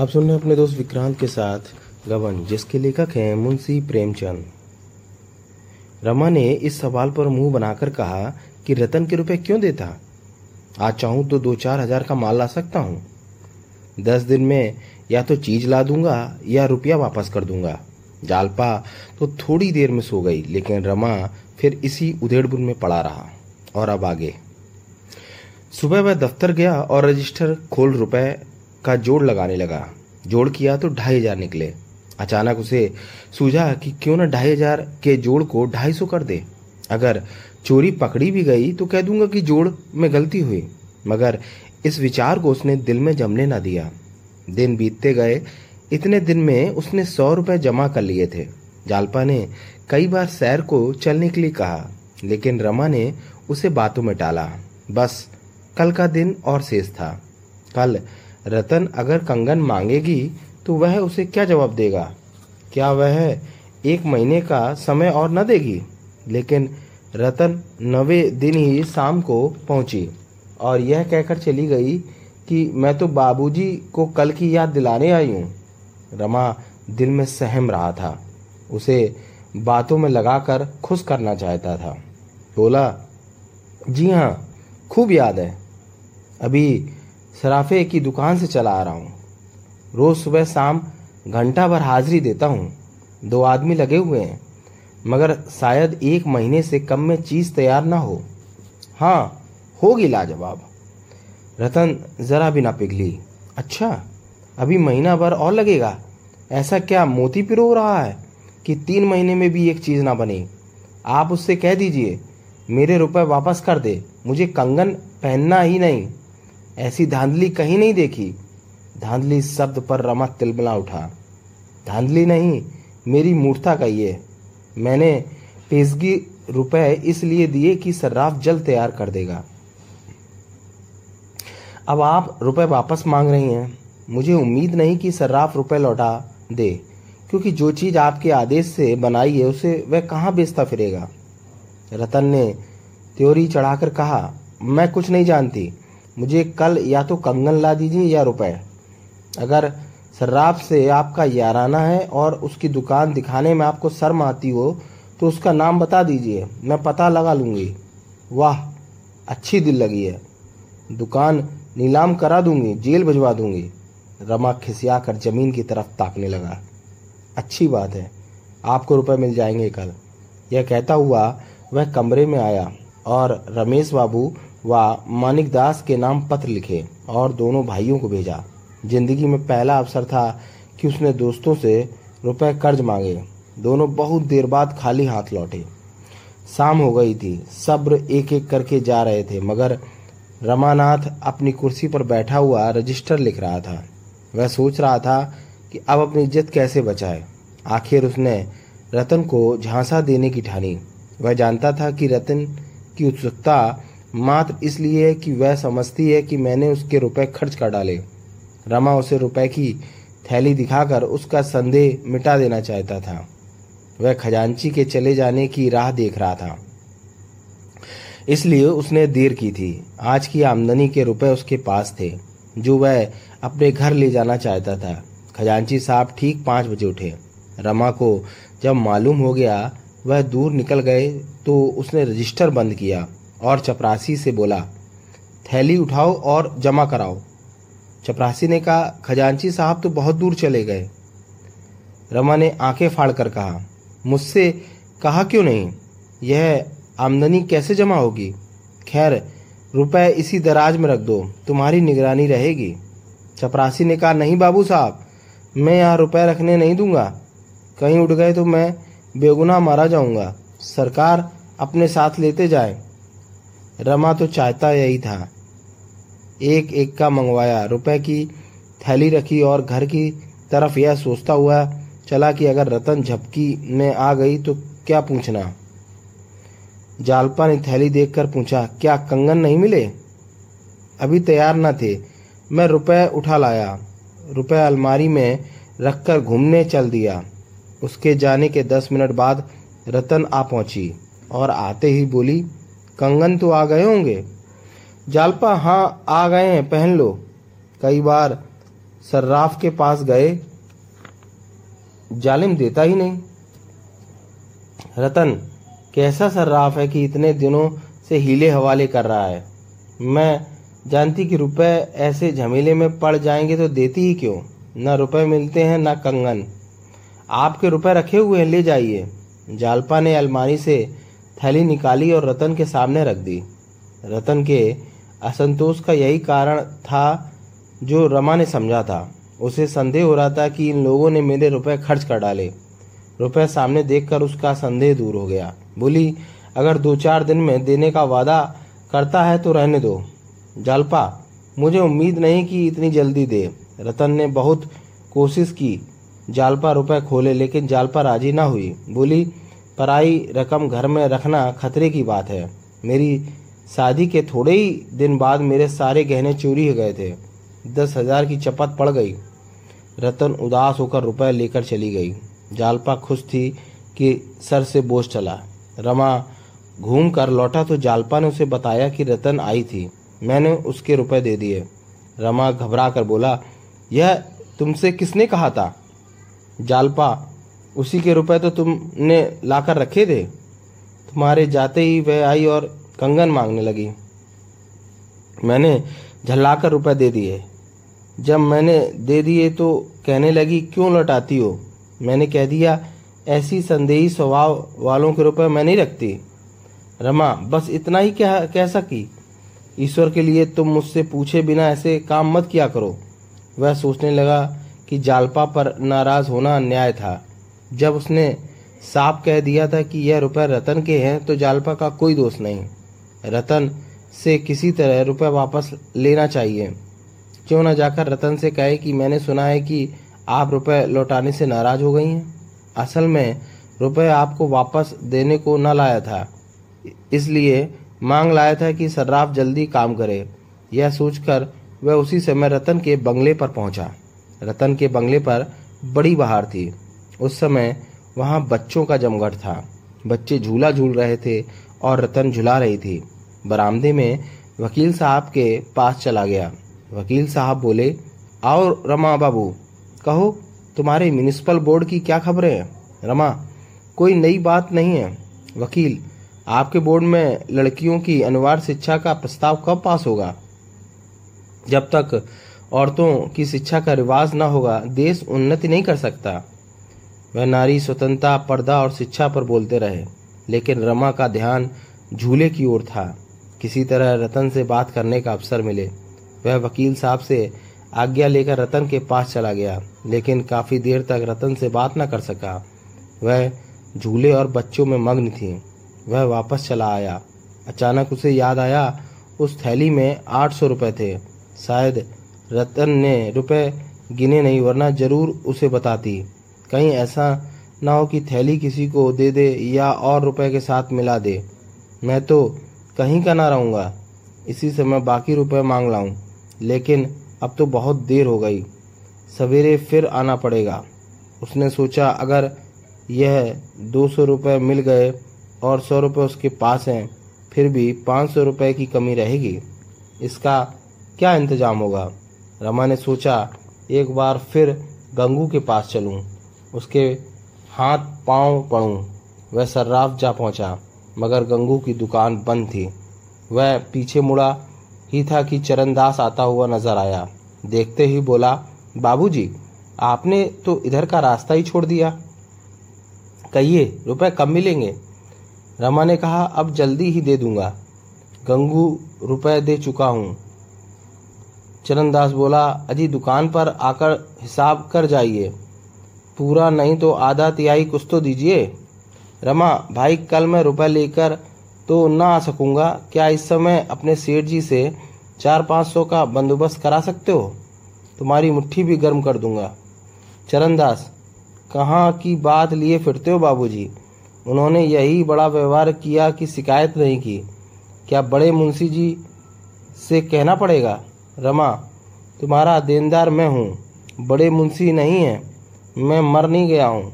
आप सुन रहे हैं अपने दोस्त विक्रांत के साथ गबन, जिसके लेखक हैं मुंशी प्रेमचंद। रमा ने इस सवाल पर मुँह बनाकर कहा कि रतन के रुपए क्यों देता? आज चाहूँ तो दो चार हज़ार का माल ला सकता हूँ। दस दिन में या तो चीज़ ला दूँगा या रुपया वापस कर दूँगा। जालपा तो थोड़ी देर में सो गई, लेकिन रमा फिर इसी उधेड़बुन में पड़ा रहा और अब आगे। सुबह वह दफ्तर गया और रजिस्टर खोल रुपए का जोड़ लगाने लगा। जोड़ किया तो ढाई हज़ार निकले। अचानक उसे सूझा कि क्यों ना ढाई हज़ार के जोड़ को ढाई सौ कर दे। अगर चोरी पकड़ी भी गई तो कह दूँगा कि जोड़ में गलती हुई। मगर इस विचार को उसने दिल में जमने न दिया। दिन बीतते गए। इतने दिन में उसने सौ रुपए जमा कर लिए थे। जालपा ने कई बार सैर को चलने के लिए कहा, लेकिन रमा ने उसे बातों में टाला। बस, कल का दिन और शेष था। कल रतन अगर कंगन मांगेगी तो वह उसे क्या जवाब देगा? क्या वह एक महीने का समय और न देगी? लेकिन रतन नवे दिन ही शाम को पहुँची और यह कहकर चली गई कि मैं तो बाबूजी को कल की याद दिलाने आई हूँ। रमा दिल में सहम रहा था। उसे बातों में लगाकर खुश करना चाहता था। बोला, जी हाँ खूब याद है। अभी सराफे की दुकान से चला आ रहा हूँ। रोज सुबह शाम घंटा भर हाजिरी देता हूँ। दो आदमी लगे हुए हैं, मगर शायद एक महीने से कम में चीज़ तैयार ना हो। हाँ होगी लाजवाब। रतन जरा भी ना पिघली। अच्छा अभी महीना भर और लगेगा। ऐसा क्या मोती पिरो रहा है कि तीन महीने में भी एक चीज़ ना बने? आप उससे कह दीजिए, मेरे रुपए वापस कर दे, मुझे कंगन पहनना ही नहीं। ऐसी धांधली कहीं नहीं देखी। धांधली शब्द पर रमा तिलमिला उठा। धांधली नहीं, मेरी मूर्खता कहिए मैंने पेशगी रुपए इसलिए दिए कि सर्राफ जल्द तैयार कर देगा। अब आप रुपए वापस मांग रही हैं। मुझे उम्मीद नहीं कि सर्राफ रुपए लौटा दे, क्योंकि जो चीज़ आपके आदेश से बनाई है, उसे वह कहाँ बेचता फिरेगा? रतन ने त्योरी चढ़ाकर कहा, मैं कुछ नहीं जानती। मुझे कल या तो कंगन ला दीजिए या रुपए। अगर सर्राफ से आपका याराना है और उसकी दुकान दिखाने में आपको शर्म आती हो तो उसका नाम बता दीजिए। मैं पता लगा लूँगी। वाह, अच्छी दिल लगी है। दुकान नीलाम करा दूँगी, जेल भिजवा दूँगी। रमा खिसिया कर ज़मीन की तरफ़ ताकने लगा। अच्छी बात है, आपको रुपए मिल जाएँगे कल। यह कहता हुआ वह कमरे में आया और रमेश बाबू व मानिक दास के नाम पत्र लिखे और दोनों भाइयों को भेजा। ज़िंदगी में पहला अवसर था कि उसने दोस्तों से रुपए कर्ज मांगे। दोनों बहुत देर बाद खाली हाथ लौटे। शाम हो गई थी। सब्र एक एक करके जा रहे थे, मगर रमानाथ अपनी कुर्सी पर बैठा हुआ रजिस्टर लिख रहा था। वह सोच रहा था कि अब अपनी इज़्ज़त कैसे बचाए। आखिर उसने रतन को झांसा देने की ठानी। वह जानता था कि रतन की उत्सुकता मात्र इसलिए कि वह समझती है कि मैंने उसके रुपए खर्च कर डाले। रमा उसे रुपए की थैली दिखाकर उसका संदेह मिटा देना चाहता था। वह खजांची के चले जाने की राह देख रहा था। इसलिए उसने देर की थी। आज की आमदनी के रुपए उसके पास थे, जो वह अपने घर ले जाना चाहता था। खजांची साहब ठीक पाँच बजे उठे। रमा को जब मालूम हो गया, वह दूर निकल गए तो उसने रजिस्टर बंद किया। और चपरासी से बोला, थैली उठाओ और जमा कराओ। चपरासी ने कहा, खजांची साहब तो बहुत दूर चले गए। रमा ने आँखें फाड़ कर कहा, मुझसे कहा क्यों नहीं? यह आमदनी कैसे जमा होगी? खैर, रुपए इसी दराज में रख दो, तुम्हारी निगरानी रहेगी। चपरासी ने कहा, नहीं बाबू साहब, मैं यहाँ रुपए रखने नहीं दूँगा। कहीं उठ गए तो मैं बेगुनाह मारा जाऊँगा। सरकार अपने साथ लेते जाए। रमा तो चाहता यही था। एक एक का मंगवाया। रुपए की थैली रखी और घर की तरफ़ यह सोचता हुआ चला कि अगर रतन झपकी में आ गई तो क्या पूछना? जालपा ने थैली देखकर पूछा, क्या कंगन नहीं मिले? अभी तैयार न थे। मैं रुपए उठा लाया। रुपए अलमारी में रखकर घूमने चल दिया। उसके जाने के दस मिनट बाद रतन आ पहुँची और आते ही बोली कंगन तो आ गए होंगे। जालपा हाँ आ गए हैं, पहन लो। कई बार सर्राफ के पास गए, जालिम देता ही नहीं। रतन, कैसा सर्राफ है कि इतने दिनों से हीले हवाले कर रहा है? मैं जानती कि रुपए ऐसे झमेले में पड़ जाएँगे तो देती ही क्यों? ना रुपए मिलते हैं, न कंगन। आपके रुपए रखे हुए हैं, ले जाइए। जालपा ने अलमारी से थैली निकाली और रतन के सामने रख दी। रतन के असंतोष का यही कारण था जो रमा ने समझा था। उसे संदेह हो रहा था कि इन लोगों ने मेरे रुपए खर्च कर डाले। रुपए सामने देखकर उसका संदेह दूर हो गया। बोली, अगर दो चार दिन में देने का वादा करता है तो रहने दो। जालपा, मुझे उम्मीद नहीं कि इतनी जल्दी दे। रतन ने बहुत कोशिश की। जालपा रुपए खोले, लेकिन जालपा राज़ी ना हुई। बोली पराई रकम घर में रखना खतरे की बात है। मेरी शादी के थोड़े ही दिन बाद मेरे सारे गहने चोरी हो गए थे। दस हज़ार की चपत पड़ गई। रतन उदास होकर रुपए लेकर चली गई। जालपा खुश थी कि सर से बोझ चला। रमा घूम कर लौटा तो जालपा ने उसे बताया कि रतन आई थी। मैंने उसके रुपए दे दिए। रमा घबरा कर बोला, यह तुमसे किसने कहा था? जालपा उसी के रुपए तो तुमने लाकर रखे थे। तुम्हारे जाते ही वह आई और कंगन मांगने लगी। मैंने झल्लाकर रुपए दे दिए। जब मैंने दे दिए तो कहने लगी, क्यों लौटाती हो? मैंने कह दिया, ऐसी संदेही स्वभाव वालों के रुपए मैं नहीं रखती। रमा, बस इतना ही कह कह सकी। ईश्वर के लिए तुम मुझसे पूछे बिना ऐसे काम मत किया करो। वह सोचने लगा कि जालपा पर नाराज़ होना अन्याय था। जब उसने साफ़ कह दिया था कि यह रुपए रतन के हैं तो जालपा का कोई दोष नहीं। रतन से किसी तरह रुपए वापस लेना चाहिए। क्यों न जाकर रतन से कहे कि मैंने सुना है कि आप रुपए लौटाने से नाराज़ हो गई हैं। असल में रुपए आपको वापस देने को न लाया था। इसलिए मांग लाया था कि सर्राफ जल्दी काम करे। यह सोचकर वह उसी समय रतन के बंगले पर पहुँचा। रतन के बंगले पर बड़ी बहार थी। उस समय वहाँ बच्चों का जमघट था। बच्चे झूला झूल रहे थे और रतन झुला रही थी। बरामदे में वकील साहब के पास चला गया। वकील साहब बोले, आओ रमा बाबू, कहो, तुम्हारे म्यूनिसिपल बोर्ड की क्या खबरें हैं? रमा, कोई नई बात नहीं है। वकील, आपके बोर्ड में लड़कियों की अनिवार्य शिक्षा का प्रस्ताव कब पास होगा? जब तक औरतों की शिक्षा का रिवाज न होगा, देश उन्नति नहीं कर सकता। वह नारी स्वतंत्रता, पर्दा और शिक्षा पर बोलते रहे, लेकिन रमा का ध्यान झूले की ओर था। किसी तरह रतन से बात करने का अवसर मिले। वह वकील साहब से आज्ञा लेकर रतन के पास चला गया, लेकिन काफ़ी देर तक रतन से बात न कर सका। वह झूले और बच्चों में मग्न थी। वह वापस चला आया। अचानक उसे याद आया, उस थैली में आठ सौ रुपये थे। शायद रतन ने रुपए गिने नहीं, वरना ज़रूर उसे बताती। कहीं ऐसा ना हो कि थैली किसी को दे दे या और रुपए के साथ मिला दे। मैं तो कहीं का ना रहूँगा। इसी से मैं बाकी रुपए मांग लाऊं। लेकिन अब तो बहुत देर हो गई। सवेरे फिर आना पड़ेगा। उसने सोचा, अगर यह दो सौ रुपये मिल गए और सौ रुपये उसके पास हैं, फिर भी पाँच सौ रुपये की कमी रहेगी। इसका क्या इंतज़ाम होगा? रमा ने सोचा, एक बार फिर गंगू के पास चलूँ। उसके हाथ पाँव पड़ूं, वह सर्राफ जा पहुँचा, मगर गंगू की दुकान बंद थी। वह पीछे मुड़ा ही था कि चरणदास आता हुआ नज़र आया। देखते ही बोला, बाबूजी, आपने तो इधर का रास्ता ही छोड़ दिया। कहिए, रुपए कब मिलेंगे? रमा ने कहा, अब जल्दी ही दे दूँगा। गंगू, रुपए दे चुका हूँ। चरणदास बोला, अजी, दुकान पर आकर हिसाब कर जाइए। पूरा, नहीं तो आधा तिहाई कुछ तो दीजिए। रमा, भाई, कल मैं रुपए लेकर तो ना आ सकूँगा। क्या इस समय अपने सेठ जी से चार पाँच सौ का बंदोबस्त करा सकते हो? तुम्हारी मुट्ठी भी गर्म कर दूँगा। चरणदास, कहाँ की बात लिए फिरते हो बाबूजी? उन्होंने यही बड़ा व्यवहार किया कि शिकायत नहीं की। क्या बड़े मुंशी जी से कहना पड़ेगा? रमा, तुम्हारा देनदार मैं हूँ। बड़े मुंशी नहीं है। मैं मर नहीं गया हूँ।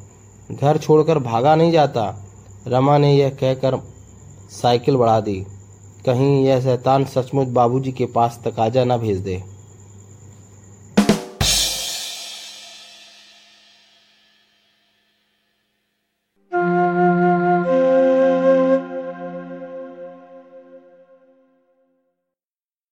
घर छोड़कर भागा नहीं जाता। रमा ने यह कहकर साइकिल बढ़ा दी। कहीं यह शैतान सचमुच बाबूजी के पास तकाजा न भेज दे।